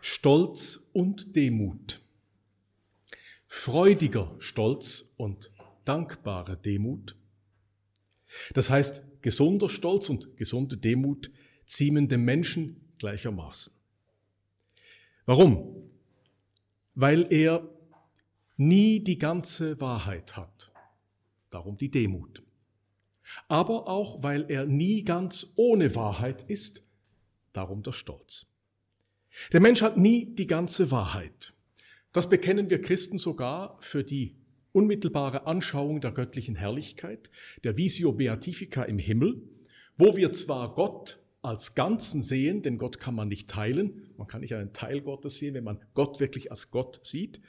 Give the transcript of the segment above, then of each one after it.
Stolz und Demut. Freudiger Stolz und dankbare Demut. Das heißt, gesunder Stolz und gesunde Demut ziemen dem Menschen gleichermaßen. Warum? Weil er nie die ganze Wahrheit hat. Darum die Demut. Aber auch, weil er nie ganz ohne Wahrheit ist. Darum der Stolz. Der Mensch hat nie die ganze Wahrheit. Das bekennen wir Christen sogar für die unmittelbare Anschauung der göttlichen Herrlichkeit, der Visio Beatifica im Himmel, wo wir zwar Gott als Ganzen sehen, denn Gott kann man nicht teilen, man kann nicht einen Teil Gottes sehen, wenn man Gott wirklich als Gott sieht,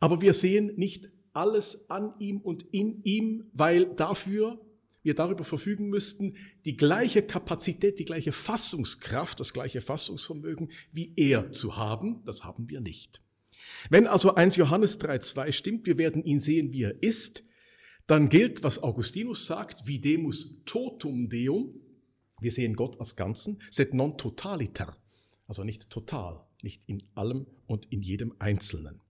aber wir sehen nicht alles an ihm und in ihm, weil dafür wir darüber verfügen müssten, die gleiche Kapazität, die gleiche Fassungskraft, das gleiche Fassungsvermögen wie er zu haben, das haben wir nicht. Wenn also 1 Johannes 3.2 stimmt, wir werden ihn sehen, wie er ist, dann gilt, was Augustinus sagt, videmus totum deum, wir sehen Gott als Ganzen, sed non totaliter, also nicht total, nicht in allem und in jedem Einzelnen.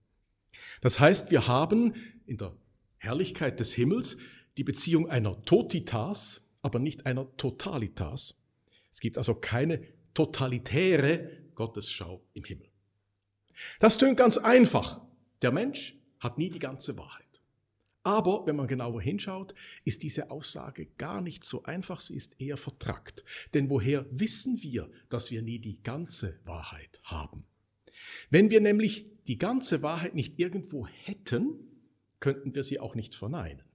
Das heißt, wir haben in der Herrlichkeit des Himmels die Beziehung einer Totitas, aber nicht einer Totalitas. Es gibt also keine totalitäre Gottesschau im Himmel. Das tönt ganz einfach. Der Mensch hat nie die ganze Wahrheit. Aber wenn man genauer hinschaut, ist diese Aussage gar nicht so einfach, sie ist eher vertrackt. Denn woher wissen wir, dass wir nie die ganze Wahrheit haben? Wenn wir nämlich die ganze Wahrheit nicht irgendwo hätten, könnten wir sie auch nicht verneinen.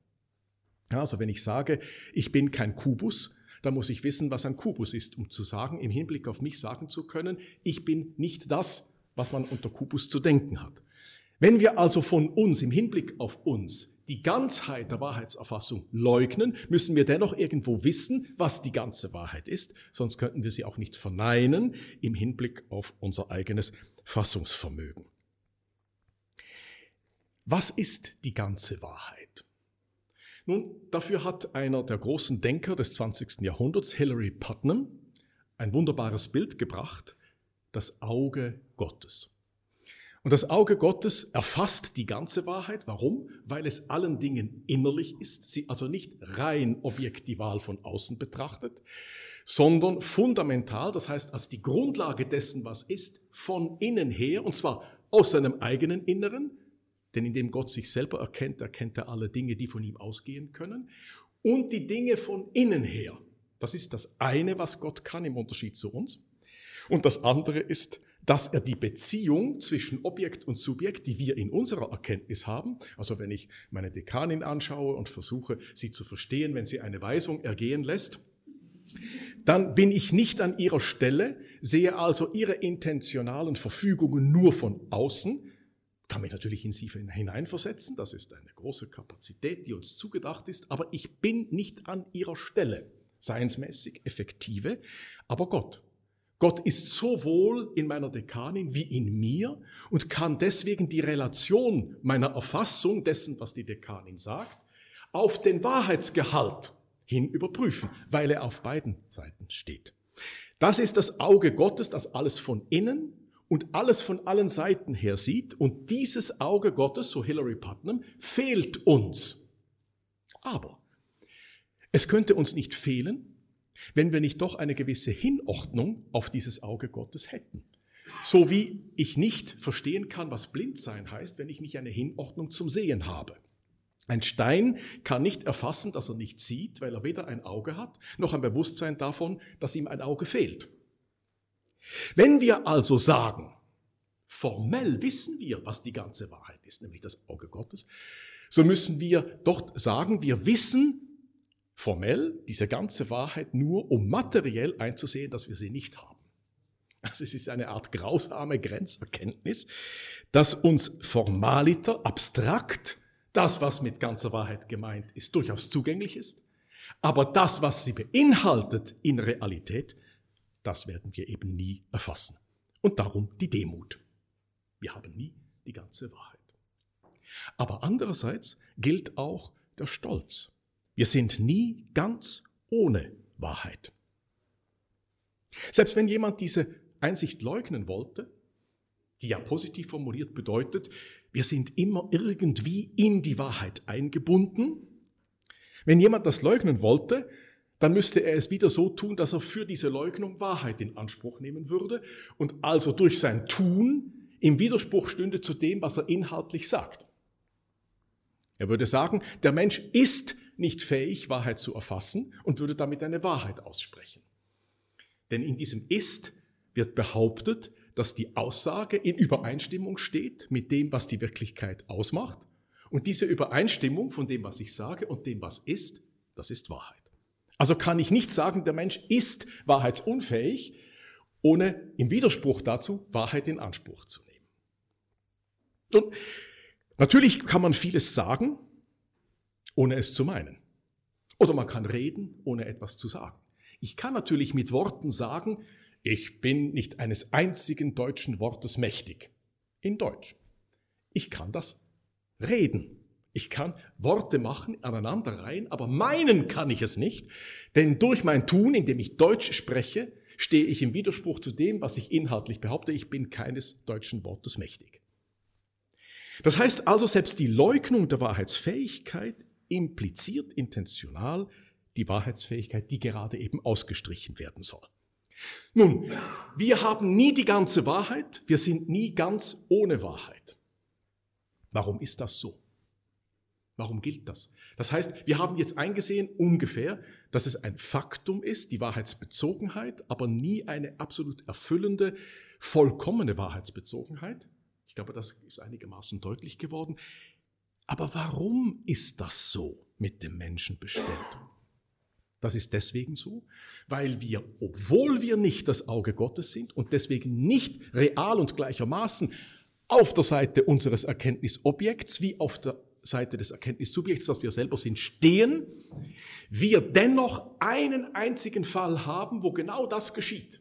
Also wenn ich sage, ich bin kein Kubus, dann muss ich wissen, was ein Kubus ist, um zu sagen, im Hinblick auf mich sagen zu können, ich bin nicht das, was man unter Kubus zu denken hat. Wenn wir also von uns im Hinblick auf uns die Ganzheit der Wahrheitserfassung leugnen, müssen wir dennoch irgendwo wissen, was die ganze Wahrheit ist, sonst könnten wir sie auch nicht verneinen im Hinblick auf unser eigenes Fassungsvermögen. Was ist die ganze Wahrheit? Nun, dafür hat einer der großen Denker des 20. Jahrhunderts, Hilary Putnam, ein wunderbares Bild gebracht, das Auge Gottes. Und das Auge Gottes erfasst die ganze Wahrheit. Warum? Weil es allen Dingen innerlich ist, sie also nicht rein objektival von außen betrachtet, sondern fundamental, das heißt als die Grundlage dessen, was ist, von innen her, und zwar aus seinem eigenen Inneren, denn indem Gott sich selber erkennt, erkennt er alle Dinge, die von ihm ausgehen können, und die Dinge von innen her. Das ist das eine, was Gott kann im Unterschied zu uns. Und das andere ist, dass er die Beziehung zwischen Objekt und Subjekt, die wir in unserer Erkenntnis haben, also wenn ich meine Dekanin anschaue und versuche, sie zu verstehen, wenn sie eine Weisung ergehen lässt, dann bin ich nicht an ihrer Stelle, sehe also ihre intentionalen Verfügungen nur von außen, kann mich natürlich in sie hineinversetzen, das ist eine große Kapazität, die uns zugedacht ist, aber ich bin nicht an ihrer Stelle, seinsmäßig, effektive, aber Gott. Gott ist sowohl in meiner Dekanin wie in mir und kann deswegen die Relation meiner Erfassung dessen, was die Dekanin sagt, auf den Wahrheitsgehalt hin überprüfen, weil er auf beiden Seiten steht. Das ist das Auge Gottes, das alles von innen und alles von allen Seiten her sieht. Und dieses Auge Gottes, so Hilary Putnam, fehlt uns. Aber es könnte uns nicht fehlen, wenn wir nicht doch eine gewisse Hinordnung auf dieses Auge Gottes hätten. So wie ich nicht verstehen kann, was blind sein heißt, wenn ich nicht eine Hinordnung zum Sehen habe. Ein Stein kann nicht erfassen, dass er nicht sieht, weil er weder ein Auge hat, noch ein Bewusstsein davon, dass ihm ein Auge fehlt. Wenn wir also sagen, formell wissen wir, was die ganze Wahrheit ist, nämlich das Auge Gottes, so müssen wir dort sagen, wir wissen, formell diese ganze Wahrheit nur, um materiell einzusehen, dass wir sie nicht haben. Also es ist eine Art grausame Grenzerkenntnis, dass uns formaliter, abstrakt, das, was mit ganzer Wahrheit gemeint ist, durchaus zugänglich ist, aber das, was sie beinhaltet in Realität, das werden wir eben nie erfassen. Und darum die Demut. Wir haben nie die ganze Wahrheit. Aber andererseits gilt auch der Stolz. Wir sind nie ganz ohne Wahrheit. Selbst wenn jemand diese Einsicht leugnen wollte, die ja positiv formuliert bedeutet, wir sind immer irgendwie in die Wahrheit eingebunden. Wenn jemand das leugnen wollte, dann müsste er es wieder so tun, dass er für diese Leugnung Wahrheit in Anspruch nehmen würde und also durch sein Tun im Widerspruch stünde zu dem, was er inhaltlich sagt. Er würde sagen, der Mensch ist nicht fähig, Wahrheit zu erfassen und würde damit eine Wahrheit aussprechen. Denn in diesem Ist wird behauptet, dass die Aussage in Übereinstimmung steht mit dem, was die Wirklichkeit ausmacht. Und diese Übereinstimmung von dem, was ich sage und dem, was ist, das ist Wahrheit. Also kann ich nicht sagen, der Mensch ist wahrheitsunfähig, ohne im Widerspruch dazu Wahrheit in Anspruch zu nehmen. Und natürlich kann man vieles sagen, ohne es zu meinen. Oder man kann reden, ohne etwas zu sagen. Ich kann natürlich mit Worten sagen, ich bin nicht eines einzigen deutschen Wortes mächtig. In Deutsch. Ich kann das reden. Ich kann Worte machen, aneinanderreihen, aber meinen kann ich es nicht, denn durch mein Tun, indem ich Deutsch spreche, stehe ich im Widerspruch zu dem, was ich inhaltlich behaupte, ich bin keines deutschen Wortes mächtig. Das heißt also, selbst die Leugnung der Wahrheitsfähigkeit impliziert intentional die Wahrheitsfähigkeit, die gerade eben ausgestrichen werden soll. Nun, wir haben nie die ganze Wahrheit, wir sind nie ganz ohne Wahrheit. Warum ist das so? Warum gilt das? Das heißt, wir haben jetzt eingesehen ungefähr, dass es ein Faktum ist, die Wahrheitsbezogenheit, aber nie eine absolut erfüllende, vollkommene Wahrheitsbezogenheit. Ich glaube, das ist einigermaßen deutlich geworden. Aber warum ist das so mit dem Menschen bestellt? Das ist deswegen so, weil wir, obwohl wir nicht das Auge Gottes sind und deswegen nicht real und gleichermaßen auf der Seite unseres Erkenntnisobjekts wie auf der Seite des Erkenntnissubjekts, das wir selber sind, stehen, wir dennoch einen einzigen Fall haben, wo genau das geschieht.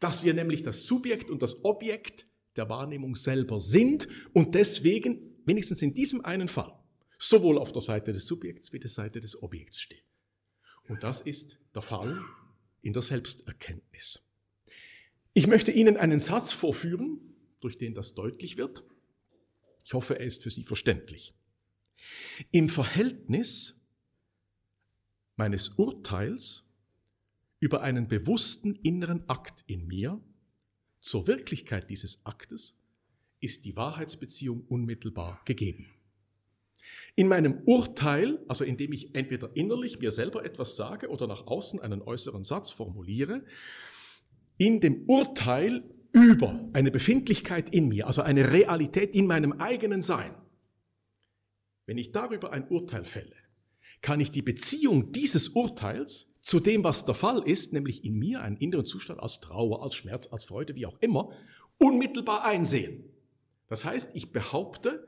Dass wir nämlich das Subjekt und das Objekt der Wahrnehmung selber sind und deswegen, wenigstens in diesem einen Fall, sowohl auf der Seite des Subjekts wie der Seite des Objekts stehen. Und das ist der Fall in der Selbsterkenntnis. Ich möchte Ihnen einen Satz vorführen, durch den das deutlich wird. Ich hoffe, er ist für Sie verständlich. Im Verhältnis meines Urteils über einen bewussten inneren Akt in mir zur Wirklichkeit dieses Aktes ist die Wahrheitsbeziehung unmittelbar gegeben. In meinem Urteil, also indem ich entweder innerlich mir selber etwas sage oder nach außen einen äußeren Satz formuliere, in dem Urteil über eine Befindlichkeit in mir, also eine Realität in meinem eigenen Sein, wenn ich darüber ein Urteil fälle, kann ich die Beziehung dieses Urteils zu dem, was der Fall ist, nämlich in mir einen inneren Zustand als Trauer, als Schmerz, als Freude, wie auch immer, unmittelbar einsehen. Das heißt, ich behaupte,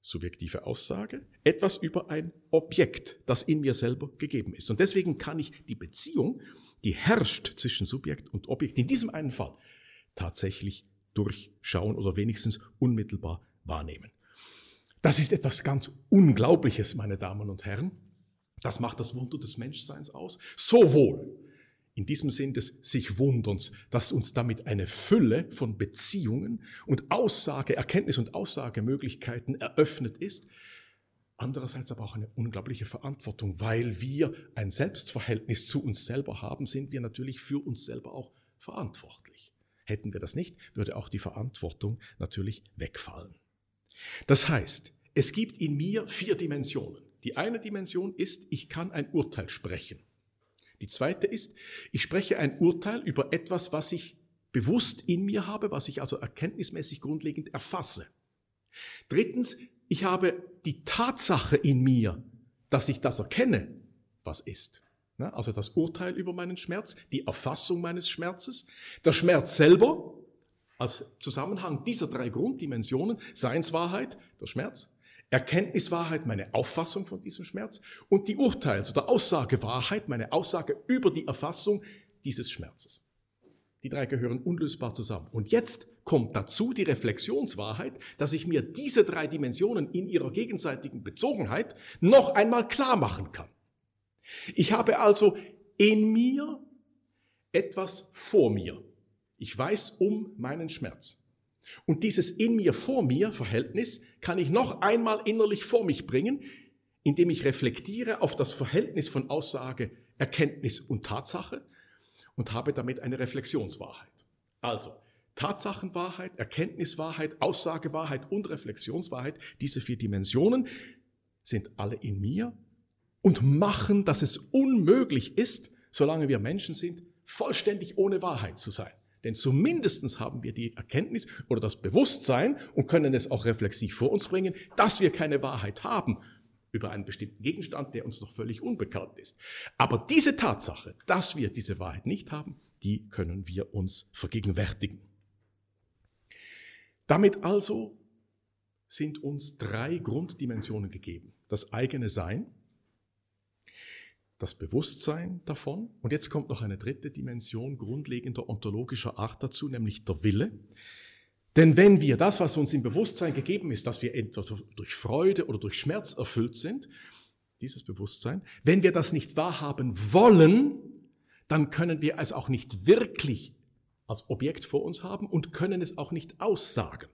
subjektive Aussage, etwas über ein Objekt, das in mir selber gegeben ist. Und deswegen kann ich die Beziehung, die herrscht zwischen Subjekt und Objekt, in diesem einen Fall tatsächlich durchschauen oder wenigstens unmittelbar wahrnehmen. Das ist etwas ganz Unglaubliches, meine Damen und Herren. Das macht das Wunder des Menschseins aus. Sowohl in diesem Sinn des sich Wunderns, dass uns damit eine Fülle von Beziehungen und Aussage, Erkenntnis und Aussagemöglichkeiten eröffnet ist, andererseits aber auch eine unglaubliche Verantwortung, weil wir ein Selbstverhältnis zu uns selber haben, sind wir natürlich für uns selber auch verantwortlich. Hätten wir das nicht, würde auch die Verantwortung natürlich wegfallen. Das heißt, es gibt in mir vier Dimensionen. Die eine Dimension ist, ich kann ein Urteil sprechen. Die zweite ist, ich spreche ein Urteil über etwas, was ich bewusst in mir habe, was ich also erkenntnismäßig grundlegend erfasse. Drittens, ich habe die Tatsache in mir, dass ich das erkenne, was ist. Also das Urteil über meinen Schmerz, die Erfassung meines Schmerzes, der Schmerz selber als Zusammenhang dieser drei Grunddimensionen, Seinswahrheit, der Schmerz, Erkenntniswahrheit, meine Auffassung von diesem Schmerz und die Urteils- oder Aussagewahrheit, meine Aussage über die Erfassung dieses Schmerzes. Die drei gehören unlösbar zusammen. Und jetzt kommt dazu die Reflexionswahrheit, dass ich mir diese drei Dimensionen in ihrer gegenseitigen Bezogenheit noch einmal klar machen kann. Ich habe also in mir etwas vor mir. Ich weiß um meinen Schmerz. Und dieses in mir, vor mir Verhältnis kann ich noch einmal innerlich vor mich bringen, indem ich reflektiere auf das Verhältnis von Aussage, Erkenntnis und Tatsache und habe damit eine Reflexionswahrheit. Also, Tatsachenwahrheit, Erkenntniswahrheit, Aussagewahrheit und Reflexionswahrheit, diese vier Dimensionen sind alle in mir und machen, dass es unmöglich ist, solange wir Menschen sind, vollständig ohne Wahrheit zu sein. Denn zumindest haben wir die Erkenntnis oder das Bewusstsein und können es auch reflexiv vor uns bringen, dass wir keine Wahrheit haben über einen bestimmten Gegenstand, der uns noch völlig unbekannt ist. Aber diese Tatsache, dass wir diese Wahrheit nicht haben, die können wir uns vergegenwärtigen. Damit also sind uns drei Grunddimensionen gegeben. Das eigene Sein, das Bewusstsein davon. Und jetzt kommt noch eine dritte Dimension grundlegender ontologischer Art dazu, nämlich der Wille. Denn wenn wir das, was uns im Bewusstsein gegeben ist, dass wir entweder durch Freude oder durch Schmerz erfüllt sind, dieses Bewusstsein, wenn wir das nicht wahrhaben wollen, dann können wir es auch nicht wirklich als Objekt vor uns haben und können es auch nicht aussagen.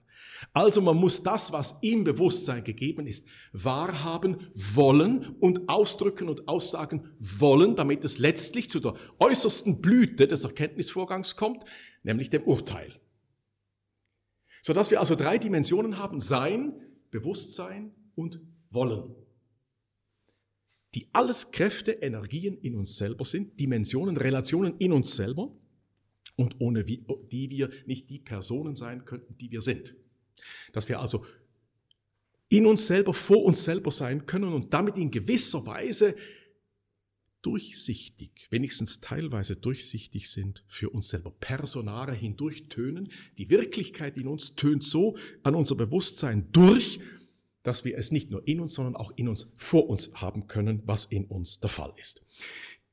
Also man muss das, was im Bewusstsein gegeben ist, wahrhaben wollen und ausdrücken und aussagen wollen, damit es letztlich zu der äußersten Blüte des Erkenntnisvorgangs kommt, nämlich dem Urteil. Sodass wir also drei Dimensionen haben, Sein, Bewusstsein und Wollen. Die alles Kräfte, Energien in uns selber sind, Dimensionen, Relationen in uns selber und ohne die wir nicht die Personen sein könnten, die wir sind. Dass wir also in uns selber, vor uns selber sein können und damit in gewisser Weise durchsichtig, wenigstens teilweise durchsichtig sind für uns selber. Personare hindurch tönen. Die Wirklichkeit in uns tönt so an unser Bewusstsein durch, dass wir es nicht nur in uns, sondern auch in uns vor uns haben können, was in uns der Fall ist.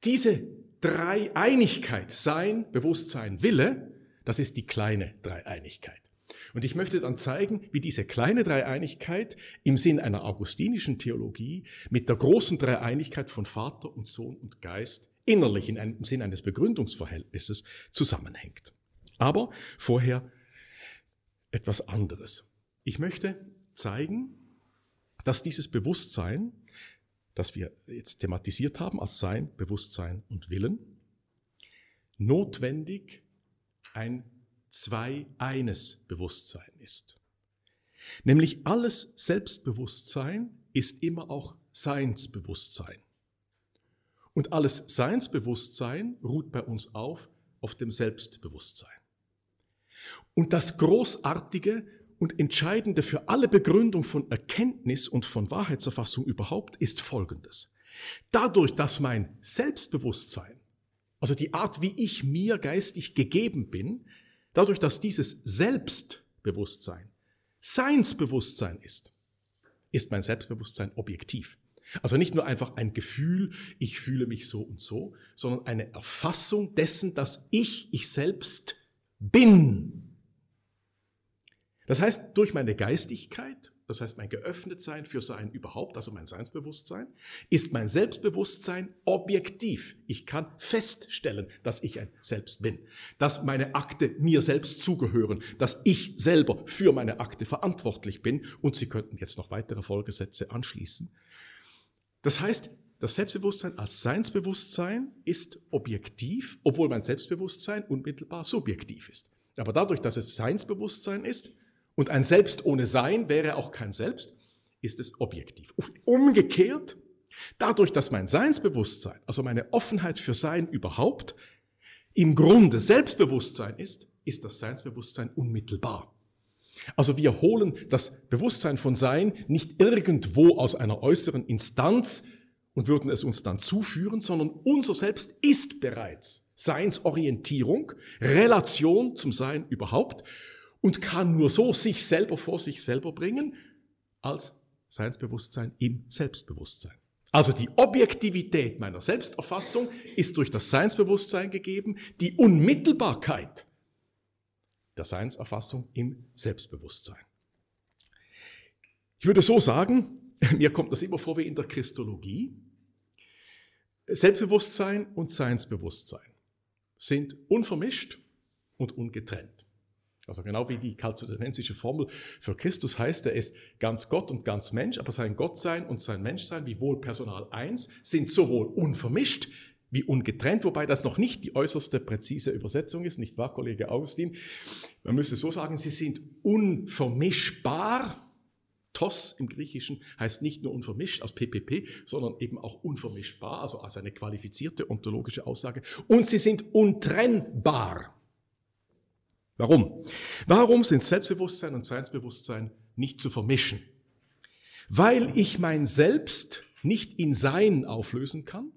Diese Dreieinigkeit, Sein, Bewusstsein, Wille, das ist die kleine Dreieinigkeit. Und ich möchte dann zeigen, wie diese kleine Dreieinigkeit im Sinn einer augustinischen Theologie mit der großen Dreieinigkeit von Vater und Sohn und Geist innerlich in einem Sinn eines Begründungsverhältnisses zusammenhängt. Aber vorher etwas anderes. Ich möchte zeigen, dass dieses Bewusstsein, das wir jetzt thematisiert haben als Sein, Bewusstsein und Willen, notwendig ein zwei-eines Bewusstsein ist. Nämlich alles Selbstbewusstsein ist immer auch Seinsbewusstsein. Und alles Seinsbewusstsein ruht bei uns auf auf dem Selbstbewusstsein. Und das Großartige und Entscheidende für alle Begründung von Erkenntnis und von Wahrheitserfassung überhaupt ist Folgendes. Dadurch, dass mein Selbstbewusstsein, also die Art, wie ich mir geistig gegeben bin, Dadurch, dass dieses Selbstbewusstsein Seinsbewusstsein ist, ist mein Selbstbewusstsein objektiv. Also nicht nur einfach ein Gefühl, ich fühle mich so und so, sondern eine Erfassung dessen, dass ich ich selbst bin. Das heißt, durch meine Geistigkeit das heißt mein Geöffnetsein für Sein überhaupt, also mein Seinsbewusstsein, ist mein Selbstbewusstsein objektiv. Ich kann feststellen, dass ich ein Selbst bin, dass meine Akte mir selbst zugehören, dass ich selber für meine Akte verantwortlich bin und Sie könnten jetzt noch weitere Folgesätze anschließen. Das heißt, das Selbstbewusstsein als Seinsbewusstsein ist objektiv, obwohl mein Selbstbewusstsein unmittelbar subjektiv ist. Aber dadurch, dass es Seinsbewusstsein ist, und ein Selbst ohne Sein wäre auch kein Selbst, ist es objektiv. Umgekehrt, dadurch, dass mein Seinsbewusstsein, also meine Offenheit für Sein überhaupt, im Grunde Selbstbewusstsein ist, ist das Seinsbewusstsein unmittelbar. Also wir holen das Bewusstsein von Sein nicht irgendwo aus einer äußeren Instanz und würden es uns dann zuführen, sondern unser Selbst ist bereits Seinsorientierung, Relation zum Sein überhaupt und kann nur so sich selber vor sich selber bringen, als Seinsbewusstsein im Selbstbewusstsein. Also die Objektivität meiner Selbsterfassung ist durch das Seinsbewusstsein gegeben, die Unmittelbarkeit der Seinserfassung im Selbstbewusstsein. Ich würde so sagen, mir kommt das immer vor wie in der Christologie, Selbstbewusstsein und Seinsbewusstsein sind unvermischt und ungetrennt. Also genau wie die kalzodonensische Formel für Christus heißt, er ist ganz Gott und ganz Mensch, aber sein Gottsein und sein Menschsein, wie wohl Personal 1, sind sowohl unvermischt wie ungetrennt, wobei das noch nicht die äußerste präzise Übersetzung ist, nicht wahr, Kollege Augustin? Man müsste so sagen, sie sind unvermischbar. Tos im Griechischen heißt nicht nur unvermischt aus PPP, sondern eben auch unvermischbar, also als eine qualifizierte ontologische Aussage. Und sie sind untrennbar. Warum? Warum sind Selbstbewusstsein und Seinsbewusstsein nicht zu vermischen? Weil ich mein Selbst nicht in Sein auflösen kann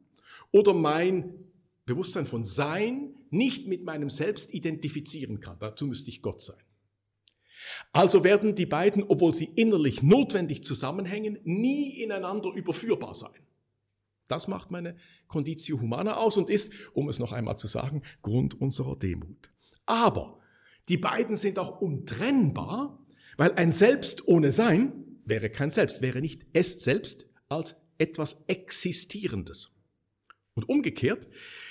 oder mein Bewusstsein von Sein nicht mit meinem Selbst identifizieren kann. Dazu müsste ich Gott sein. Also werden die beiden, obwohl sie innerlich notwendig zusammenhängen, nie ineinander überführbar sein. Das macht meine Conditio Humana aus und ist, um es noch einmal zu sagen, Grund unserer Demut. Aber die beiden sind auch untrennbar, weil ein Selbst ohne Sein wäre kein Selbst, wäre nicht es selbst als etwas Existierendes. Und umgekehrt,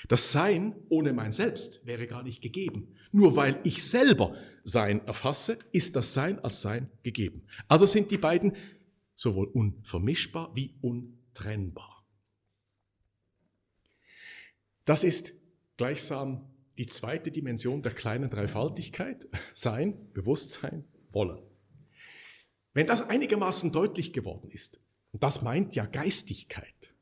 das Sein ohne mein Selbst wäre gar nicht gegeben. Nur weil ich selber Sein erfasse, ist das Sein als Sein gegeben. Also sind die beiden sowohl unvermischbar wie untrennbar. Das ist gleichsam die zweite Dimension der kleinen Dreifaltigkeit, Sein, Bewusstsein, Wollen. Wenn das einigermaßen deutlich geworden ist, und das meint ja Geistigkeit,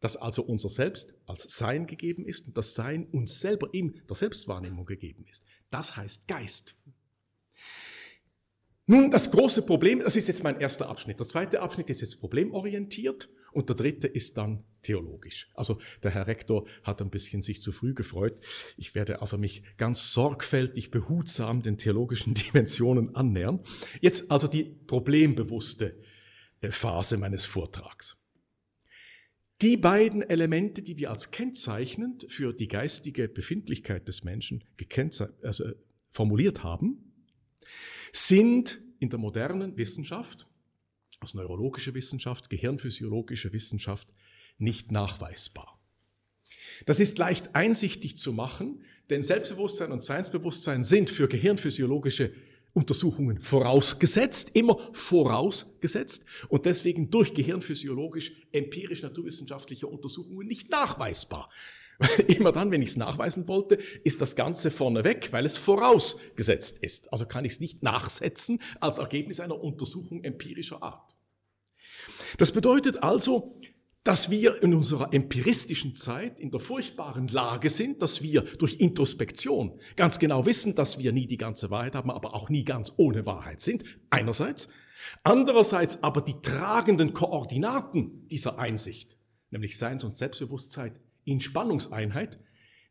dass also unser Selbst als Sein gegeben ist und das Sein uns selber in der Selbstwahrnehmung gegeben ist, das heißt Geist. Nun, das große Problem, das ist jetzt mein erster Abschnitt. Der zweite Abschnitt ist jetzt problemorientiert und der dritte ist dann theologisch. Also der Herr Rektor hat ein bisschen sich zu früh gefreut. Ich werde also mich ganz sorgfältig, behutsam den theologischen Dimensionen annähern. Jetzt also die problembewusste äh, Phase meines Vortrags. Die beiden Elemente, die wir als kennzeichnend für die geistige Befindlichkeit des Menschen also formuliert haben, sind in der modernen Wissenschaft, also neurologische Wissenschaft, gehirnphysiologische Wissenschaft, nicht nachweisbar. Das ist leicht einsichtig zu machen, denn Selbstbewusstsein und Seinsbewusstsein sind für gehirnphysiologische Untersuchungen vorausgesetzt, immer vorausgesetzt und deswegen durch gehirnphysiologisch, empirisch naturwissenschaftliche Untersuchungen nicht nachweisbar. Immer dann, wenn ich es nachweisen wollte, ist das Ganze vorneweg, weil es vorausgesetzt ist. Also kann ich es nicht nachsetzen als Ergebnis einer Untersuchung empirischer Art. Das bedeutet also, dass wir in unserer empiristischen Zeit in der furchtbaren Lage sind, dass wir durch Introspektion ganz genau wissen, dass wir nie die ganze Wahrheit haben, aber auch nie ganz ohne Wahrheit sind, einerseits. Andererseits aber die tragenden Koordinaten dieser Einsicht, nämlich Seins- und Selbstbewusstsein in Spannungseinheit,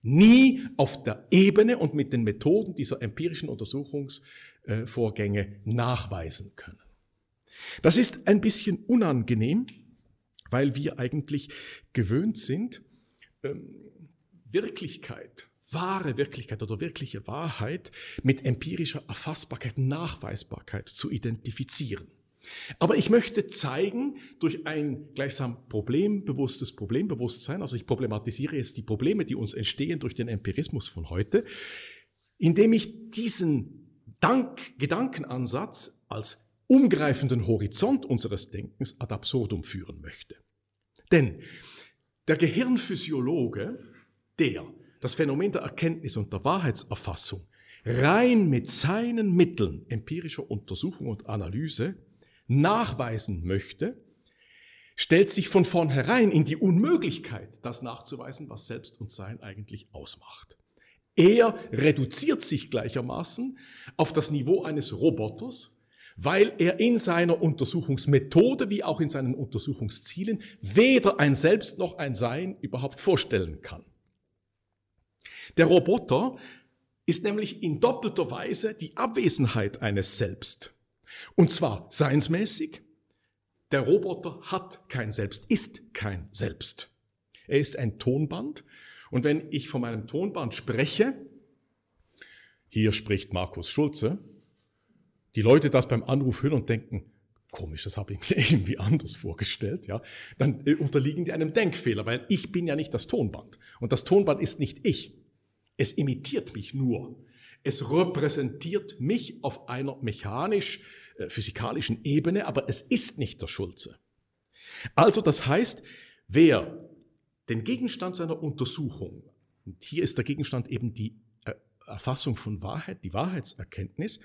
nie auf der Ebene und mit den Methoden dieser empirischen Untersuchungsvorgänge nachweisen können. Das ist ein bisschen unangenehm, weil wir eigentlich gewöhnt sind, ähm, Wirklichkeit, wahre Wirklichkeit oder wirkliche Wahrheit mit empirischer Erfassbarkeit, Nachweisbarkeit zu identifizieren. Aber ich möchte zeigen, durch ein gleichsam problembewusstes Problembewusstsein, also ich problematisiere jetzt die Probleme, die uns entstehen durch den Empirismus von heute, indem ich diesen Dank Gedankenansatz als umgreifenden Horizont unseres Denkens ad absurdum führen möchte. Denn der Gehirnphysiologe, der das Phänomen der Erkenntnis und der Wahrheitserfassung rein mit seinen Mitteln empirischer Untersuchung und Analyse nachweisen möchte, stellt sich von vornherein in die Unmöglichkeit, das nachzuweisen, was Selbst und Sein eigentlich ausmacht. Er reduziert sich gleichermaßen auf das Niveau eines Roboters, weil er in seiner Untersuchungsmethode wie auch in seinen Untersuchungszielen weder ein Selbst noch ein Sein überhaupt vorstellen kann. Der Roboter ist nämlich in doppelter Weise die Abwesenheit eines Selbst. Und zwar seinsmäßig, der Roboter hat kein Selbst, ist kein Selbst. Er ist ein Tonband. Und wenn ich von meinem Tonband spreche, hier spricht Markus Schulze, die Leute das beim Anruf hören und denken, komisch, das habe ich mir irgendwie anders vorgestellt, ja, dann äh, unterliegen die einem Denkfehler, weil ich bin ja nicht das Tonband. Und das Tonband ist nicht ich. Es imitiert mich nur. Es repräsentiert mich auf einer mechanisch-physikalischen äh, Ebene, aber es ist nicht der Schulze. Also das heißt, wer den Gegenstand seiner Untersuchung, und hier ist der Gegenstand eben die Erfassung von Wahrheit, die Wahrheitserkenntnis,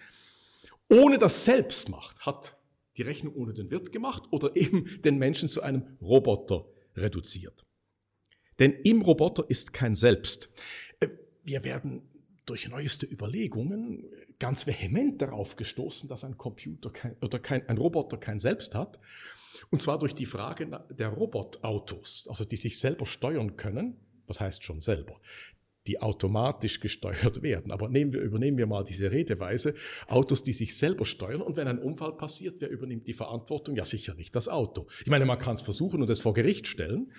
ohne das Selbst macht, hat die Rechnung ohne den Wirt gemacht oder eben den Menschen zu einem Roboter reduziert. Denn im Roboter ist kein Selbst. Äh, wir werden durch neueste Überlegungen ganz vehement darauf gestoßen, dass ein Computer kein, oder kein, ein Roboter kein Selbst hat. Und zwar durch die Frage der Robotautos, also die sich selber steuern können. Was heißt schon selber? die automatisch gesteuert werden. Aber nehmen wir, übernehmen wir mal diese Redeweise, Autos, die sich selber steuern und wenn ein Unfall passiert, wer übernimmt die Verantwortung? Ja, sicher nicht das Auto. Ich meine, man kann es versuchen und es vor Gericht stellen,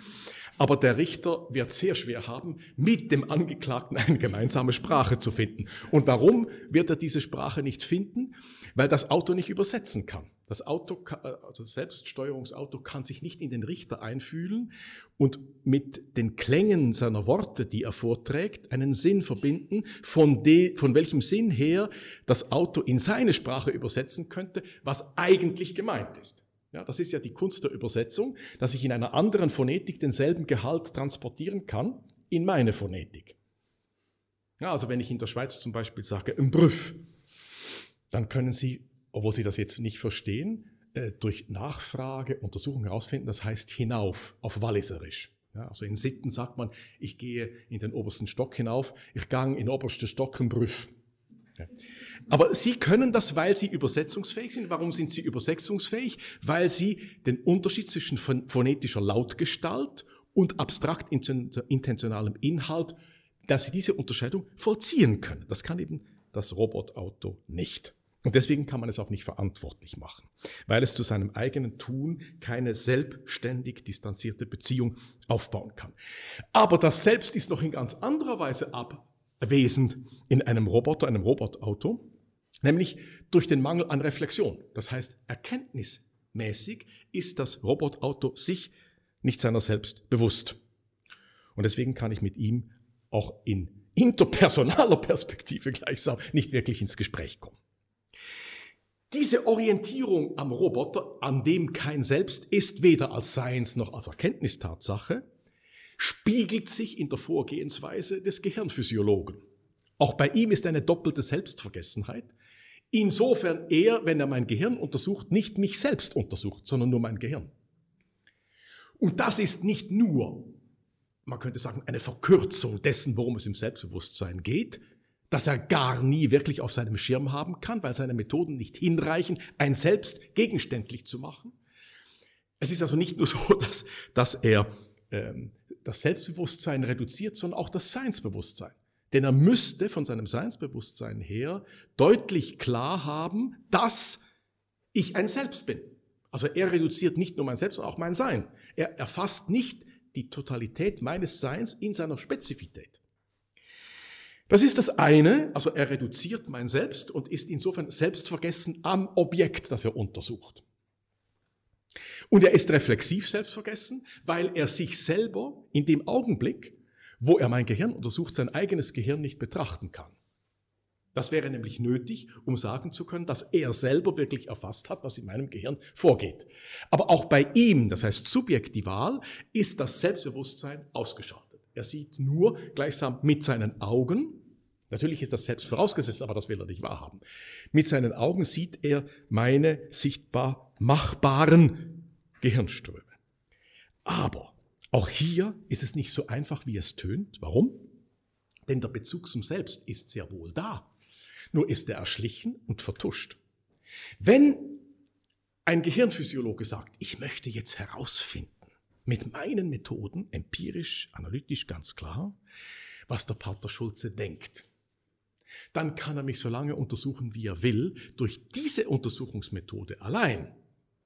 aber der Richter wird sehr schwer haben, mit dem Angeklagten eine gemeinsame Sprache zu finden. Und warum wird er diese Sprache nicht finden? Weil das Auto nicht übersetzen kann. Das Auto, äh, also Selbststeuerungsauto kann sich nicht in den Richter einfühlen und mit den Klängen seiner Worte, die er vorträgt, einen Sinn verbinden, von, de, von welchem Sinn her das Auto in seine Sprache übersetzen könnte, was eigentlich gemeint ist. Ja, das ist ja die Kunst der Übersetzung, dass ich in einer anderen Phonetik denselben Gehalt transportieren kann in meine Phonetik. Ja, also wenn ich in der Schweiz zum Beispiel sage, ein Brüff, dann können Sie, obwohl Sie das jetzt nicht verstehen, äh, durch Nachfrage, Untersuchung herausfinden, das heißt hinauf auf Walliserisch. Ja, also in Sitten sagt man, ich gehe in den obersten Stock hinauf, ich gang in den obersten Stock im Brüff. Aber Sie können das, weil Sie übersetzungsfähig sind. Warum sind Sie übersetzungsfähig? Weil Sie den Unterschied zwischen phonetischer Lautgestalt und abstrakt intentionalem Inhalt, dass Sie diese Unterscheidung vollziehen können. Das kann eben das Robotauto nicht. Und deswegen kann man es auch nicht verantwortlich machen, weil es zu seinem eigenen Tun keine selbstständig distanzierte Beziehung aufbauen kann. Aber das Selbst ist noch in ganz anderer Weise abwesend in einem Roboter, einem Robotauto, nämlich durch den Mangel an Reflexion. Das heißt, erkenntnismäßig ist das Robotauto sich nicht seiner selbst bewusst. Und deswegen kann ich mit ihm auch in interpersonaler Perspektive gleichsam nicht wirklich ins Gespräch kommen. Diese Orientierung am Roboter, an dem kein Selbst ist, weder als Seins noch als Erkenntnistatsache, spiegelt sich in der Vorgehensweise des Gehirnphysiologen. Auch bei ihm ist eine doppelte Selbstvergessenheit. Insofern er, wenn er mein Gehirn untersucht, nicht mich selbst untersucht, sondern nur mein Gehirn. Und das ist nicht nur, man könnte sagen, eine Verkürzung dessen, worum es im Selbstbewusstsein geht, das er gar nie wirklich auf seinem Schirm haben kann, weil seine Methoden nicht hinreichen, ein Selbst gegenständlich zu machen. Es ist also nicht nur so, dass, dass er ähm, das Selbstbewusstsein reduziert, sondern auch das Seinsbewusstsein. Denn er müsste von seinem Seinsbewusstsein her deutlich klar haben, dass ich ein Selbst bin. Also er reduziert nicht nur mein Selbst, sondern auch mein Sein. Er erfasst nicht die Totalität meines Seins in seiner Spezifität. Das ist das eine, also er reduziert mein Selbst und ist insofern selbstvergessen am Objekt, das er untersucht. Und er ist reflexiv selbstvergessen, weil er sich selber in dem Augenblick, wo er mein Gehirn untersucht, sein eigenes Gehirn nicht betrachten kann. Das wäre nämlich nötig, um sagen zu können, dass er selber wirklich erfasst hat, was in meinem Gehirn vorgeht. Aber auch bei ihm, das heißt subjektival, ist das Selbstbewusstsein ausgeschaltet. Er sieht nur gleichsam mit seinen Augen, natürlich ist das selbst vorausgesetzt, aber das will er nicht wahrhaben. Mit seinen Augen sieht er meine sichtbar machbaren Gehirnströme. Aber auch hier ist es nicht so einfach, wie es tönt. Warum? Denn der Bezug zum Selbst ist sehr wohl da. Nur ist er erschlichen und vertuscht. Wenn ein Gehirnphysiologe sagt, ich möchte jetzt herausfinden, mit meinen Methoden, empirisch, analytisch ganz klar, was der Pater Schulze denkt. Dann kann er mich so lange untersuchen, wie er will. Durch diese Untersuchungsmethode allein,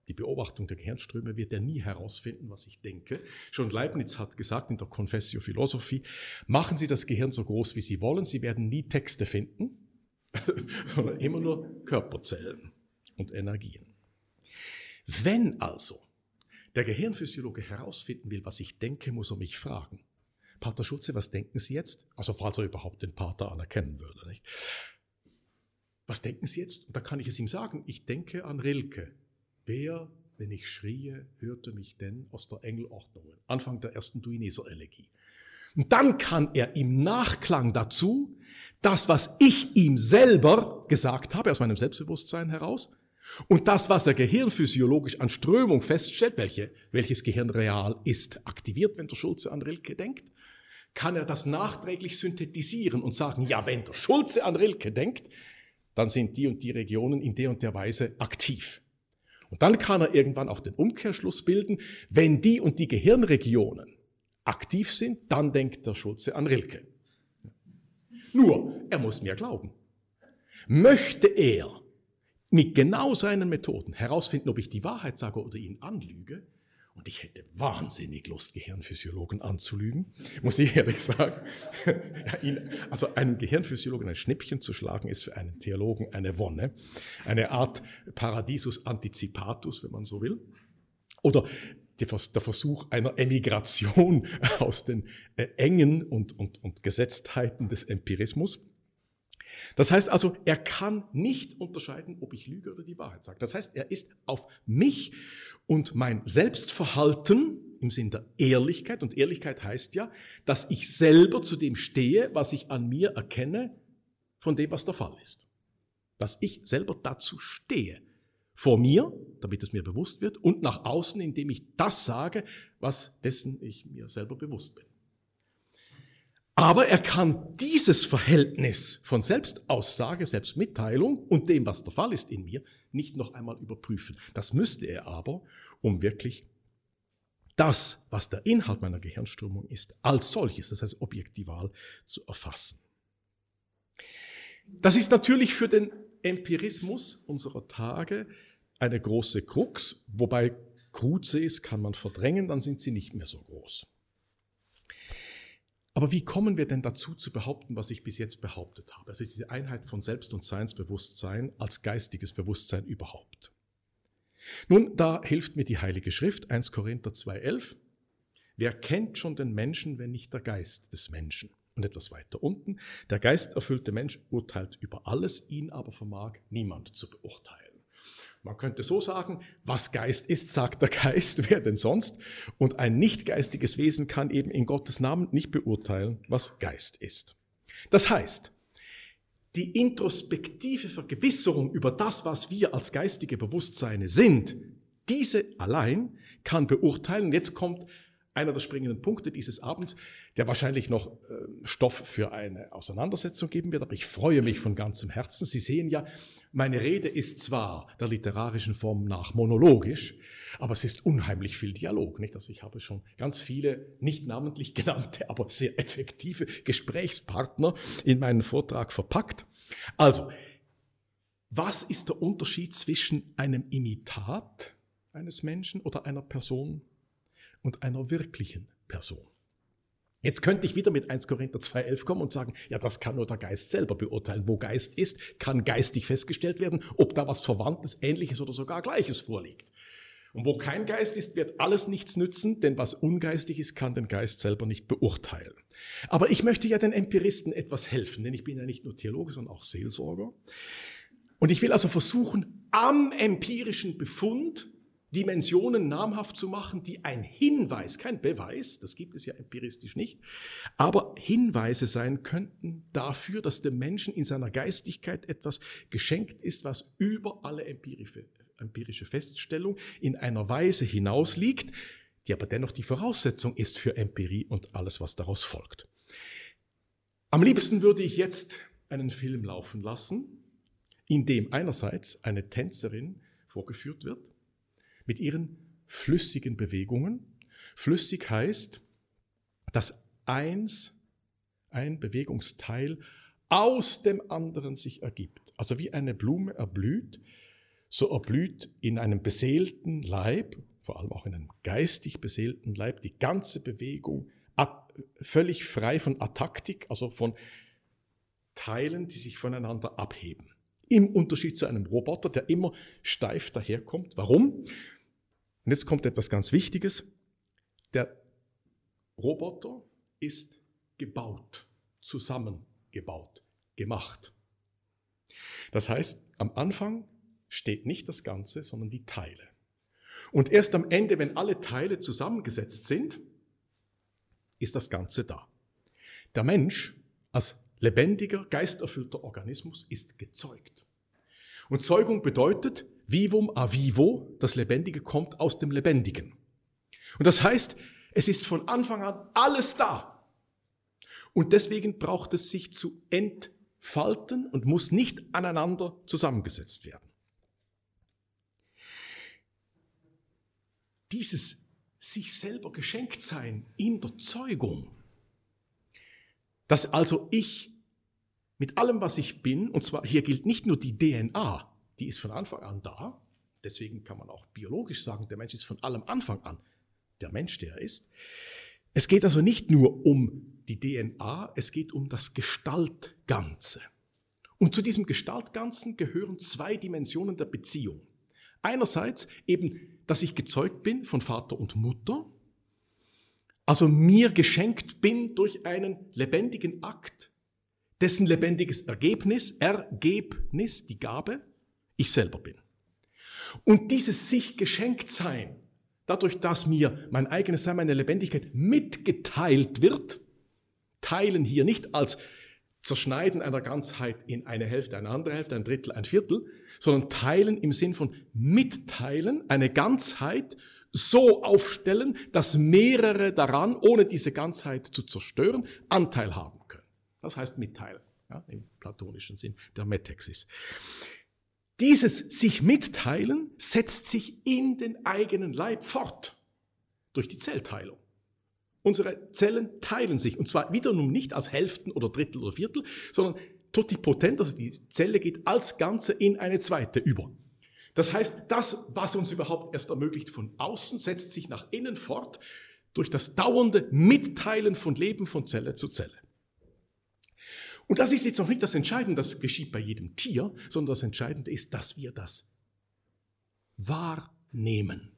die Beobachtung der Gehirnströme, wird er nie herausfinden, was ich denke. Schon Leibniz hat gesagt in der Confessio Philosophy, machen Sie das Gehirn so groß, wie Sie wollen, Sie werden nie Texte finden, sondern immer nur Körperzellen und Energien. Wenn also der Gehirnphysiologe herausfinden will, was ich denke, muss er mich fragen. Pater Schulze, was denken Sie jetzt? Also falls er überhaupt den Pater anerkennen würde. Nicht? was denken Sie jetzt? Und da kann ich es ihm sagen, ich denke an Rilke. Wer, wenn ich schrie, hörte mich denn aus der Engelordnungen? Anfang der ersten Duineser-Elegie. Und dann kann er im Nachklang dazu das, was ich ihm selber gesagt habe, aus meinem Selbstbewusstsein heraus, und das, was er gehirnphysiologisch an Strömung feststellt, welche, welches Gehirn real ist, aktiviert, wenn der Schulze an Rilke denkt, kann er das nachträglich synthetisieren und sagen, ja, wenn der Schulze an Rilke denkt, dann sind die und die Regionen in der und der Weise aktiv. Und dann kann er irgendwann auch den Umkehrschluss bilden, wenn die und die Gehirnregionen aktiv sind, dann denkt der Schulze an Rilke. Nur, er muss mir glauben. Möchte er mit genau seinen Methoden herausfinden, ob ich die Wahrheit sage oder ihn anlüge, und ich hätte wahnsinnig Lust, Gehirnphysiologen anzulügen, muss ich ehrlich sagen. also einem Gehirnphysiologen ein Schnippchen zu schlagen, ist für einen Theologen eine Wonne. Eine Art Paradisus anticipatus, wenn man so will. Oder der Versuch einer Emigration aus den äh, Engen und, und, und Gesetztheiten des Empirismus. Das heißt also, er kann nicht unterscheiden, ob ich lüge oder die Wahrheit sage. Das heißt, er ist auf mich und mein Selbstverhalten im Sinn der Ehrlichkeit, und Ehrlichkeit heißt ja, dass ich selber zu dem stehe, was ich an mir erkenne, von dem, was der Fall ist. Dass ich selber dazu stehe. Vor mir, damit es mir bewusst wird, und nach außen, indem ich das sage, was dessen ich mir selber bewusst bin. Aber er kann dieses Verhältnis von Selbstaussage, Selbstmitteilung und dem, was der Fall ist in mir, nicht noch einmal überprüfen. Das müsste er aber, um wirklich das, was der Inhalt meiner Gehirnströmung ist, als solches, das heißt objektival, zu erfassen. Das ist natürlich für den Empirismus unserer Tage eine große Krux, wobei Kruzes kann man verdrängen, dann sind sie nicht mehr so groß. Aber wie kommen wir denn dazu zu behaupten, was ich bis jetzt behauptet habe? Also diese Einheit von Selbst- und Seinsbewusstsein als geistiges Bewusstsein überhaupt. Nun, da hilft mir die Heilige Schrift, 1 Korinther 2.11. Wer kennt schon den Menschen, wenn nicht der Geist des Menschen? Und etwas weiter unten, der geisterfüllte Mensch urteilt über alles, ihn aber vermag niemand zu beurteilen. Man könnte so sagen, was Geist ist, sagt der Geist, wer denn sonst? Und ein nicht geistiges Wesen kann eben in Gottes Namen nicht beurteilen, was Geist ist. Das heißt, die introspektive Vergewisserung über das, was wir als geistige Bewusstseine sind, diese allein kann beurteilen. Jetzt kommt einer der springenden Punkte dieses Abends, der wahrscheinlich noch äh, Stoff für eine Auseinandersetzung geben wird, aber ich freue mich von ganzem Herzen. Sie sehen ja, meine Rede ist zwar der literarischen Form nach monologisch, aber es ist unheimlich viel Dialog. Nicht? Also ich habe schon ganz viele nicht namentlich genannte, aber sehr effektive Gesprächspartner in meinen Vortrag verpackt. Also, was ist der Unterschied zwischen einem Imitat eines Menschen oder einer Person und einer wirklichen Person. Jetzt könnte ich wieder mit 1 Korinther 2.11 kommen und sagen, ja, das kann nur der Geist selber beurteilen. Wo Geist ist, kann geistig festgestellt werden, ob da was Verwandtes, Ähnliches oder sogar Gleiches vorliegt. Und wo kein Geist ist, wird alles nichts nützen, denn was ungeistig ist, kann den Geist selber nicht beurteilen. Aber ich möchte ja den Empiristen etwas helfen, denn ich bin ja nicht nur Theologe, sondern auch Seelsorger. Und ich will also versuchen, am empirischen Befund Dimensionen namhaft zu machen, die ein Hinweis, kein Beweis, das gibt es ja empiristisch nicht, aber Hinweise sein könnten dafür, dass dem Menschen in seiner Geistigkeit etwas geschenkt ist, was über alle empirische Feststellung in einer Weise hinausliegt, die aber dennoch die Voraussetzung ist für Empirie und alles, was daraus folgt. Am liebsten würde ich jetzt einen Film laufen lassen, in dem einerseits eine Tänzerin vorgeführt wird, mit ihren flüssigen Bewegungen. Flüssig heißt, dass eins, ein Bewegungsteil aus dem anderen sich ergibt. Also wie eine Blume erblüht, so erblüht in einem beseelten Leib, vor allem auch in einem geistig beseelten Leib, die ganze Bewegung völlig frei von Ataktik, also von Teilen, die sich voneinander abheben. Im Unterschied zu einem Roboter, der immer steif daherkommt. Warum? Und jetzt kommt etwas ganz Wichtiges. Der Roboter ist gebaut, zusammengebaut, gemacht. Das heißt, am Anfang steht nicht das Ganze, sondern die Teile. Und erst am Ende, wenn alle Teile zusammengesetzt sind, ist das Ganze da. Der Mensch als lebendiger, geisterfüllter Organismus ist gezeugt. Und Zeugung bedeutet, vivum a vivo, das Lebendige kommt aus dem Lebendigen. Und das heißt, es ist von Anfang an alles da. Und deswegen braucht es sich zu entfalten und muss nicht aneinander zusammengesetzt werden. Dieses sich selber geschenkt sein in der Zeugung, dass also ich mit allem, was ich bin, und zwar hier gilt nicht nur die DNA, die ist von Anfang an da, deswegen kann man auch biologisch sagen, der Mensch ist von allem Anfang an der Mensch, der er ist. Es geht also nicht nur um die DNA, es geht um das Gestaltganze. Und zu diesem Gestaltganzen gehören zwei Dimensionen der Beziehung. Einerseits eben, dass ich gezeugt bin von Vater und Mutter, also mir geschenkt bin durch einen lebendigen Akt, dessen lebendiges Ergebnis, Ergebnis, die Gabe, ich selber bin. Und dieses sich geschenkt sein, dadurch, dass mir mein eigenes Sein, meine Lebendigkeit mitgeteilt wird, teilen hier nicht als Zerschneiden einer Ganzheit in eine Hälfte, eine andere Hälfte, ein Drittel, ein Viertel, sondern teilen im Sinn von mitteilen, eine Ganzheit so aufstellen, dass mehrere daran, ohne diese Ganzheit zu zerstören, Anteil haben können. Das heißt mitteilen, ja, im platonischen Sinn der Metexis. Dieses sich mitteilen setzt sich in den eigenen Leib fort durch die Zellteilung. Unsere Zellen teilen sich und zwar wiederum nicht als Hälften oder Drittel oder Viertel, sondern totipotent, also die Zelle geht als Ganze in eine zweite über. Das heißt, das, was uns überhaupt erst ermöglicht von außen, setzt sich nach innen fort durch das dauernde Mitteilen von Leben von Zelle zu Zelle. Und das ist jetzt noch nicht das Entscheidende, das geschieht bei jedem Tier, sondern das Entscheidende ist, dass wir das wahrnehmen,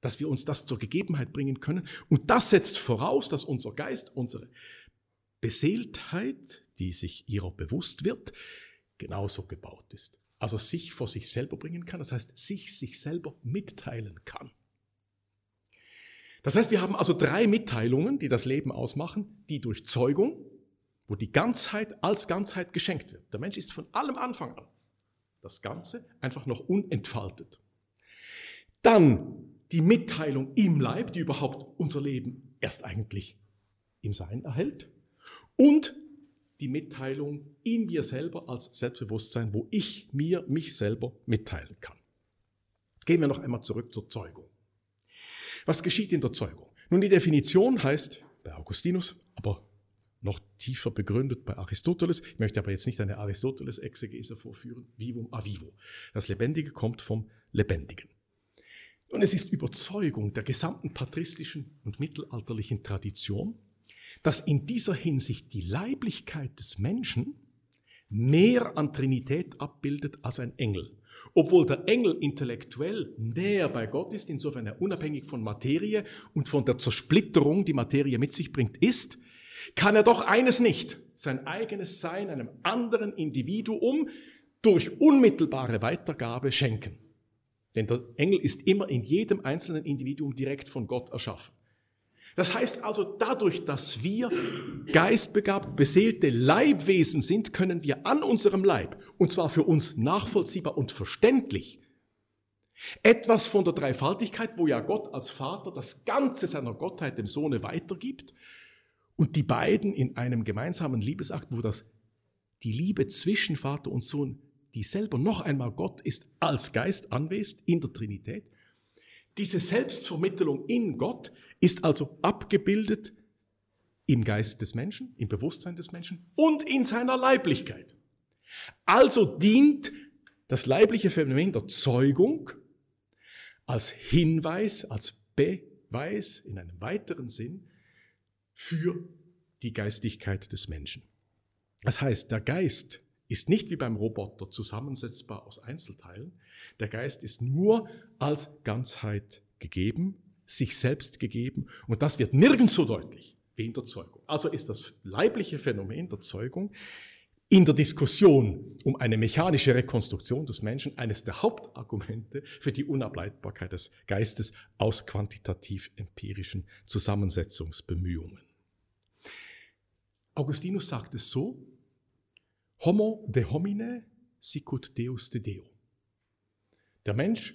dass wir uns das zur Gegebenheit bringen können. Und das setzt voraus, dass unser Geist, unsere Beseeltheit, die sich ihrer bewusst wird, genauso gebaut ist. Also sich vor sich selber bringen kann, das heißt, sich sich selber mitteilen kann. Das heißt, wir haben also drei Mitteilungen, die das Leben ausmachen, die durch Zeugung, wo die Ganzheit als Ganzheit geschenkt wird. Der Mensch ist von allem Anfang an das Ganze einfach noch unentfaltet. Dann die Mitteilung im Leib, die überhaupt unser Leben erst eigentlich im Sein erhält. Und die Mitteilung in mir selber als Selbstbewusstsein, wo ich mir mich selber mitteilen kann. Gehen wir noch einmal zurück zur Zeugung. Was geschieht in der Zeugung? Nun, die Definition heißt bei Augustinus, aber noch tiefer begründet bei Aristoteles. Ich möchte aber jetzt nicht eine Aristoteles-Exegese vorführen. Vivum a vivo. Das Lebendige kommt vom Lebendigen. Und es ist Überzeugung der gesamten patristischen und mittelalterlichen Tradition, dass in dieser Hinsicht die Leiblichkeit des Menschen mehr an Trinität abbildet als ein Engel. Obwohl der Engel intellektuell näher bei Gott ist, insofern er unabhängig von Materie und von der Zersplitterung, die Materie mit sich bringt, ist, kann er doch eines nicht, sein eigenes Sein einem anderen Individuum durch unmittelbare Weitergabe schenken. Denn der Engel ist immer in jedem einzelnen Individuum direkt von Gott erschaffen. Das heißt also, dadurch, dass wir geistbegabt, beseelte Leibwesen sind, können wir an unserem Leib, und zwar für uns nachvollziehbar und verständlich, etwas von der Dreifaltigkeit, wo ja Gott als Vater das Ganze seiner Gottheit dem Sohne weitergibt, und die beiden in einem gemeinsamen Liebesakt, wo das die Liebe zwischen Vater und Sohn, die selber noch einmal Gott ist, als Geist anwesend in der Trinität. Diese Selbstvermittlung in Gott ist also abgebildet im Geist des Menschen, im Bewusstsein des Menschen und in seiner Leiblichkeit. Also dient das leibliche Phänomen der Zeugung als Hinweis, als Beweis in einem weiteren Sinn für die Geistigkeit des Menschen. Das heißt, der Geist ist nicht wie beim Roboter zusammensetzbar aus Einzelteilen. Der Geist ist nur als Ganzheit gegeben, sich selbst gegeben und das wird nirgends so deutlich wie in der Zeugung. Also ist das leibliche Phänomen der Zeugung in der Diskussion um eine mechanische Rekonstruktion des Menschen eines der Hauptargumente für die Unableitbarkeit des Geistes aus quantitativ-empirischen Zusammensetzungsbemühungen. Augustinus sagt es so, Homo de homine sicut Deus de Deo. Der Mensch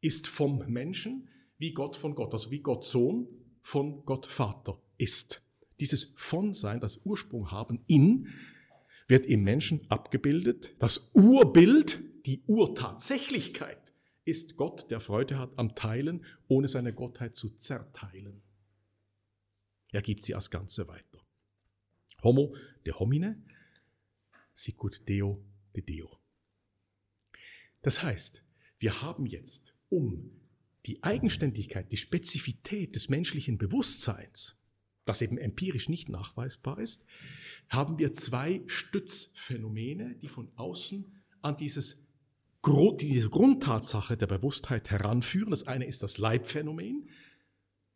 ist vom Menschen wie Gott von Gott, also wie Gott Sohn von Gott Vater ist. Dieses Von-Sein, das Ursprung haben in, wird im Menschen abgebildet. Das Urbild, die Urtatsächlichkeit ist Gott, der Freude hat am Teilen, ohne seine Gottheit zu zerteilen. Er gibt sie als Ganze weiter. Homo de homine, sicut Deo de Deo. Das heißt, wir haben jetzt, um die Eigenständigkeit, die Spezifität des menschlichen Bewusstseins das eben empirisch nicht nachweisbar ist, haben wir zwei Stützphänomene, die von außen an dieses, diese Grundtatsache der Bewusstheit heranführen. Das eine ist das Leibphänomen,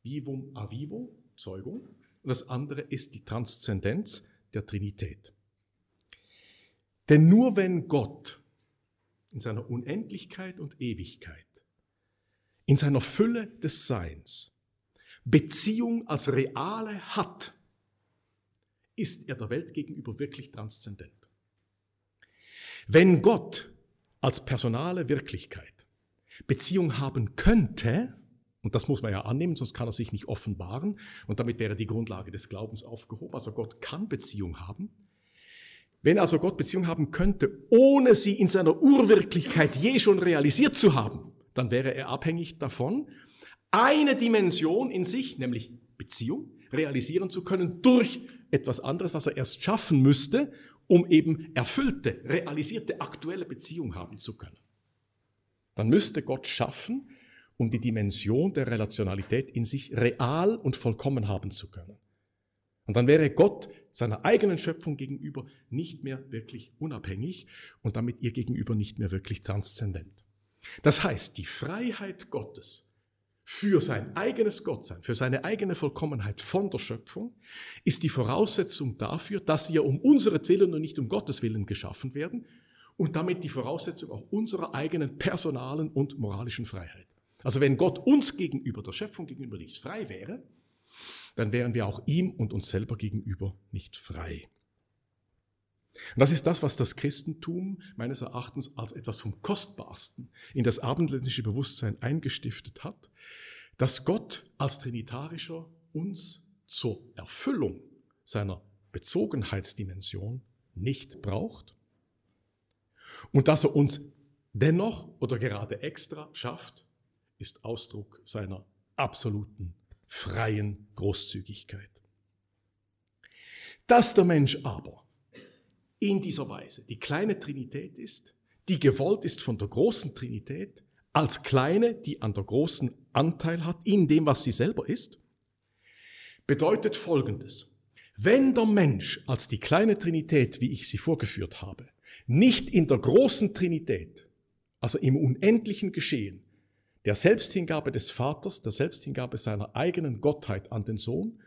vivum a vivo, Zeugung, und das andere ist die Transzendenz der Trinität. Denn nur wenn Gott in seiner Unendlichkeit und Ewigkeit, in seiner Fülle des Seins, Beziehung als reale hat, ist er der Welt gegenüber wirklich transzendent. Wenn Gott als personale Wirklichkeit Beziehung haben könnte, und das muss man ja annehmen, sonst kann er sich nicht offenbaren, und damit wäre die Grundlage des Glaubens aufgehoben, also Gott kann Beziehung haben, wenn also Gott Beziehung haben könnte, ohne sie in seiner Urwirklichkeit je schon realisiert zu haben, dann wäre er abhängig davon, eine Dimension in sich, nämlich Beziehung, realisieren zu können durch etwas anderes, was er erst schaffen müsste, um eben erfüllte, realisierte, aktuelle Beziehung haben zu können. Dann müsste Gott schaffen, um die Dimension der Relationalität in sich real und vollkommen haben zu können. Und dann wäre Gott seiner eigenen Schöpfung gegenüber nicht mehr wirklich unabhängig und damit ihr gegenüber nicht mehr wirklich transzendent. Das heißt, die Freiheit Gottes für sein eigenes Gottsein, für seine eigene Vollkommenheit von der Schöpfung, ist die Voraussetzung dafür, dass wir um unseretwillen und nicht um Gottes Willen geschaffen werden und damit die Voraussetzung auch unserer eigenen personalen und moralischen Freiheit. Also wenn Gott uns gegenüber, der Schöpfung gegenüber nicht frei wäre, dann wären wir auch ihm und uns selber gegenüber nicht frei. Und das ist das, was das Christentum meines Erachtens als etwas vom Kostbarsten in das abendländische Bewusstsein eingestiftet hat, dass Gott als Trinitarischer uns zur Erfüllung seiner Bezogenheitsdimension nicht braucht und dass er uns dennoch oder gerade extra schafft, ist Ausdruck seiner absoluten freien Großzügigkeit. Dass der Mensch aber in dieser Weise die kleine Trinität ist, die gewollt ist von der großen Trinität, als kleine, die an der großen Anteil hat in dem, was sie selber ist, bedeutet Folgendes. Wenn der Mensch als die kleine Trinität, wie ich sie vorgeführt habe, nicht in der großen Trinität, also im unendlichen Geschehen, der Selbsthingabe des Vaters, der Selbsthingabe seiner eigenen Gottheit an den Sohn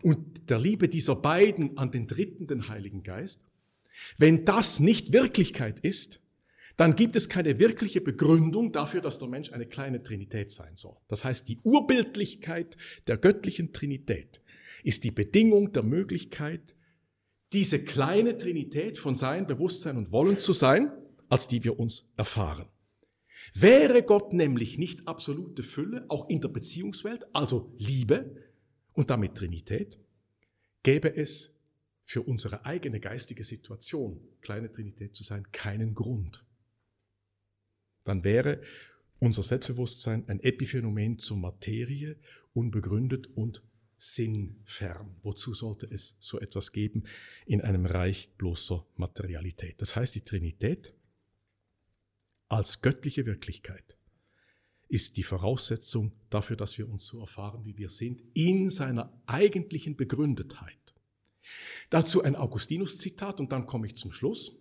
und der Liebe dieser beiden an den Dritten, den Heiligen Geist, wenn das nicht Wirklichkeit ist, dann gibt es keine wirkliche Begründung dafür, dass der Mensch eine kleine Trinität sein soll. Das heißt, die Urbildlichkeit der göttlichen Trinität ist die Bedingung der Möglichkeit, diese kleine Trinität von Sein, Bewusstsein und Wollen zu sein, als die wir uns erfahren. Wäre Gott nämlich nicht absolute Fülle, auch in der Beziehungswelt, also Liebe und damit Trinität, gäbe es für unsere eigene geistige Situation, kleine Trinität zu sein, keinen Grund. Dann wäre unser Selbstbewusstsein ein Epiphänomen zur Materie, unbegründet und sinnfern. Wozu sollte es so etwas geben in einem Reich bloßer Materialität? Das heißt, die Trinität als göttliche Wirklichkeit ist die Voraussetzung dafür, dass wir uns so erfahren, wie wir sind, in seiner eigentlichen Begründetheit. Dazu ein Augustinus-Zitat und dann komme ich zum Schluss.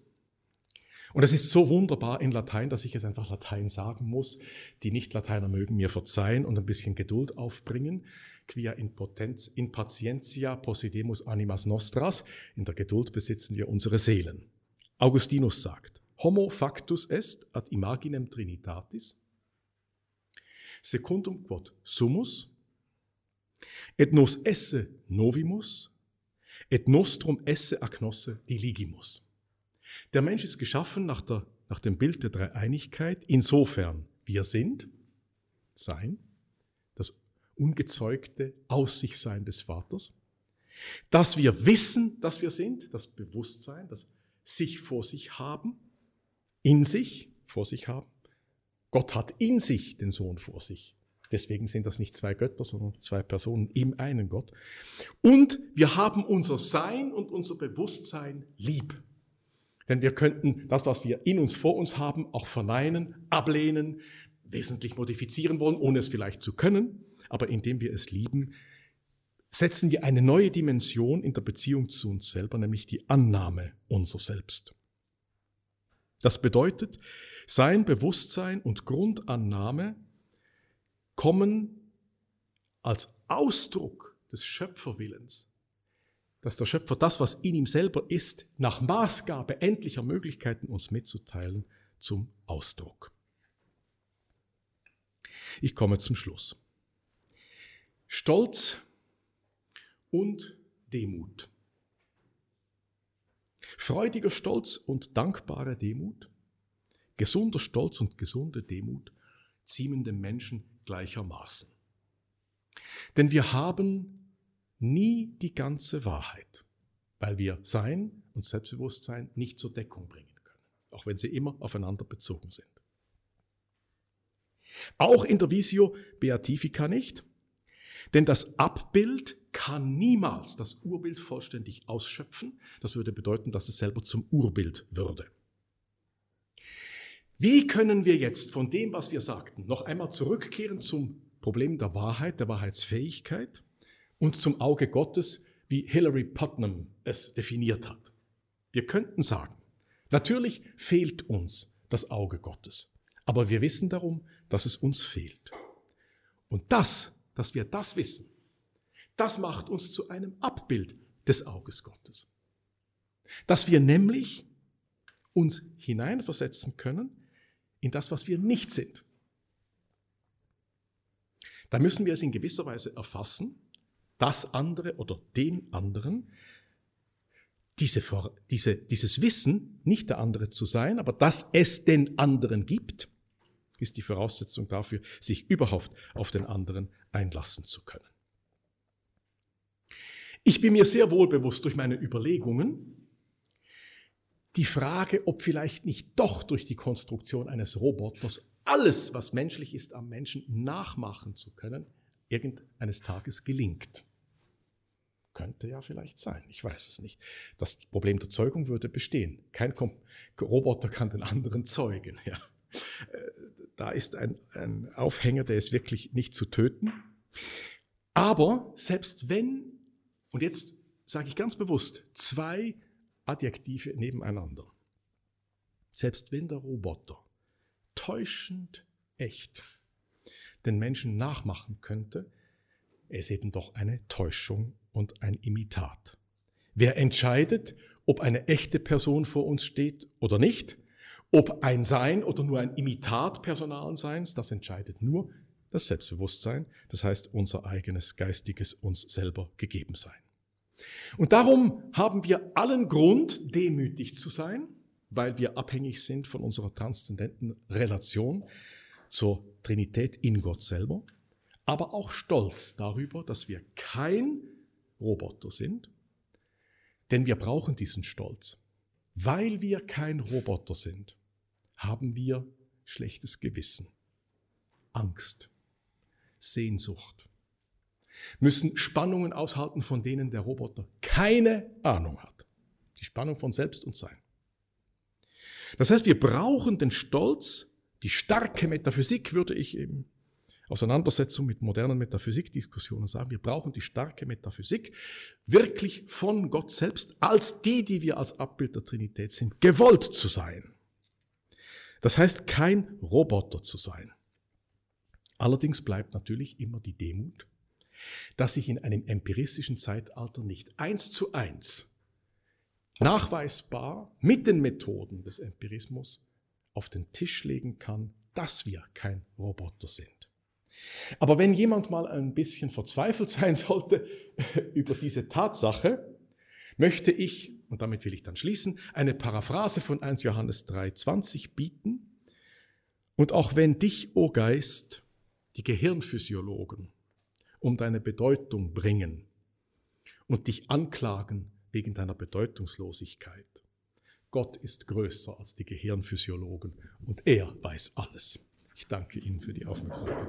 Und es ist so wunderbar in Latein, dass ich es einfach Latein sagen muss. Die Nicht-Lateiner mögen mir verzeihen und ein bisschen Geduld aufbringen. Quia in, potenz, in patientia possedemus animas nostras. In der Geduld besitzen wir unsere Seelen. Augustinus sagt, Homo factus est ad imaginem trinitatis, secundum quod sumus, et nos esse novimus, et nostrum esse agnosse diligimus. Der Mensch ist geschaffen nach, der, nach dem Bild der Dreieinigkeit, insofern wir sind, sein, das ungezeugte Aus sich Sein des Vaters, dass wir wissen, dass wir sind, das Bewusstsein, das sich vor sich haben, in sich vor sich haben. Gott hat in sich den Sohn vor sich. Deswegen sind das nicht zwei Götter, sondern zwei Personen im einen Gott. Und wir haben unser Sein und unser Bewusstsein lieb. Denn wir könnten das, was wir in uns vor uns haben, auch verneinen, ablehnen, wesentlich modifizieren wollen, ohne es vielleicht zu können. Aber indem wir es lieben, setzen wir eine neue Dimension in der Beziehung zu uns selber, nämlich die Annahme unser Selbst. Das bedeutet, sein Bewusstsein und Grundannahme kommen als Ausdruck des Schöpferwillens, dass der Schöpfer das, was in ihm selber ist, nach Maßgabe endlicher Möglichkeiten uns mitzuteilen, zum Ausdruck. Ich komme zum Schluss. Stolz und Demut. Freudiger Stolz und dankbare Demut, gesunder Stolz und gesunde Demut ziehen dem Menschen gleichermaßen. Denn wir haben nie die ganze Wahrheit, weil wir Sein und Selbstbewusstsein nicht zur Deckung bringen können, auch wenn sie immer aufeinander bezogen sind. Auch in der Visio Beatifica nicht, denn das Abbild kann niemals das Urbild vollständig ausschöpfen. Das würde bedeuten, dass es selber zum Urbild würde. Wie können wir jetzt von dem, was wir sagten, noch einmal zurückkehren zum Problem der Wahrheit, der Wahrheitsfähigkeit und zum Auge Gottes, wie Hilary Putnam es definiert hat? Wir könnten sagen, natürlich fehlt uns das Auge Gottes, aber wir wissen darum, dass es uns fehlt. Und das, dass wir das wissen, das macht uns zu einem Abbild des Auges Gottes. Dass wir nämlich uns hineinversetzen können in das, was wir nicht sind. Da müssen wir es in gewisser Weise erfassen, das andere oder den anderen, diese, diese, dieses Wissen, nicht der andere zu sein, aber dass es den anderen gibt, ist die Voraussetzung dafür, sich überhaupt auf den anderen einlassen zu können. Ich bin mir sehr wohl bewusst durch meine Überlegungen, die Frage, ob vielleicht nicht doch durch die Konstruktion eines Roboters alles, was menschlich ist, am Menschen nachmachen zu können, irgendeines Tages gelingt. Könnte ja vielleicht sein, ich weiß es nicht. Das Problem der Zeugung würde bestehen. Kein Roboter kann den anderen zeugen. Ja. Äh, da ist ein, ein Aufhänger, der ist wirklich nicht zu töten. Aber selbst wenn, und jetzt sage ich ganz bewusst, zwei Adjektive nebeneinander. Selbst wenn der Roboter täuschend echt den Menschen nachmachen könnte, ist eben doch eine Täuschung und ein Imitat. Wer entscheidet, ob eine echte Person vor uns steht oder nicht, ob ein Sein oder nur ein Imitat personalen Seins, das entscheidet nur das Selbstbewusstsein, das heißt unser eigenes geistiges uns selber gegeben sein. Und darum haben wir allen Grund, demütig zu sein, weil wir abhängig sind von unserer transzendenten Relation zur Trinität in Gott selber, aber auch stolz darüber, dass wir kein Roboter sind, denn wir brauchen diesen Stolz. Weil wir kein Roboter sind, haben wir schlechtes Gewissen, Angst, Sehnsucht, müssen Spannungen aushalten, von denen der Roboter keine Ahnung hat. Die Spannung von Selbst und Sein. Das heißt, wir brauchen den Stolz, die starke Metaphysik, würde ich eben Auseinandersetzung mit modernen Metaphysikdiskussionen sagen, wir brauchen die starke Metaphysik wirklich von Gott selbst als die, die wir als Abbild der Trinität sind, gewollt zu sein. Das heißt, kein Roboter zu sein. Allerdings bleibt natürlich immer die Demut, dass ich in einem empiristischen Zeitalter nicht eins zu eins nachweisbar mit den Methoden des Empirismus auf den Tisch legen kann, dass wir kein Roboter sind. Aber wenn jemand mal ein bisschen verzweifelt sein sollte über diese Tatsache, möchte ich, und damit will ich dann schließen, eine Paraphrase von 1 Johannes 3.20 bieten. Und auch wenn dich, o oh Geist, die Gehirnphysiologen um deine Bedeutung bringen und dich anklagen wegen deiner Bedeutungslosigkeit, Gott ist größer als die Gehirnphysiologen und er weiß alles. Ich danke Ihnen für die Aufmerksamkeit.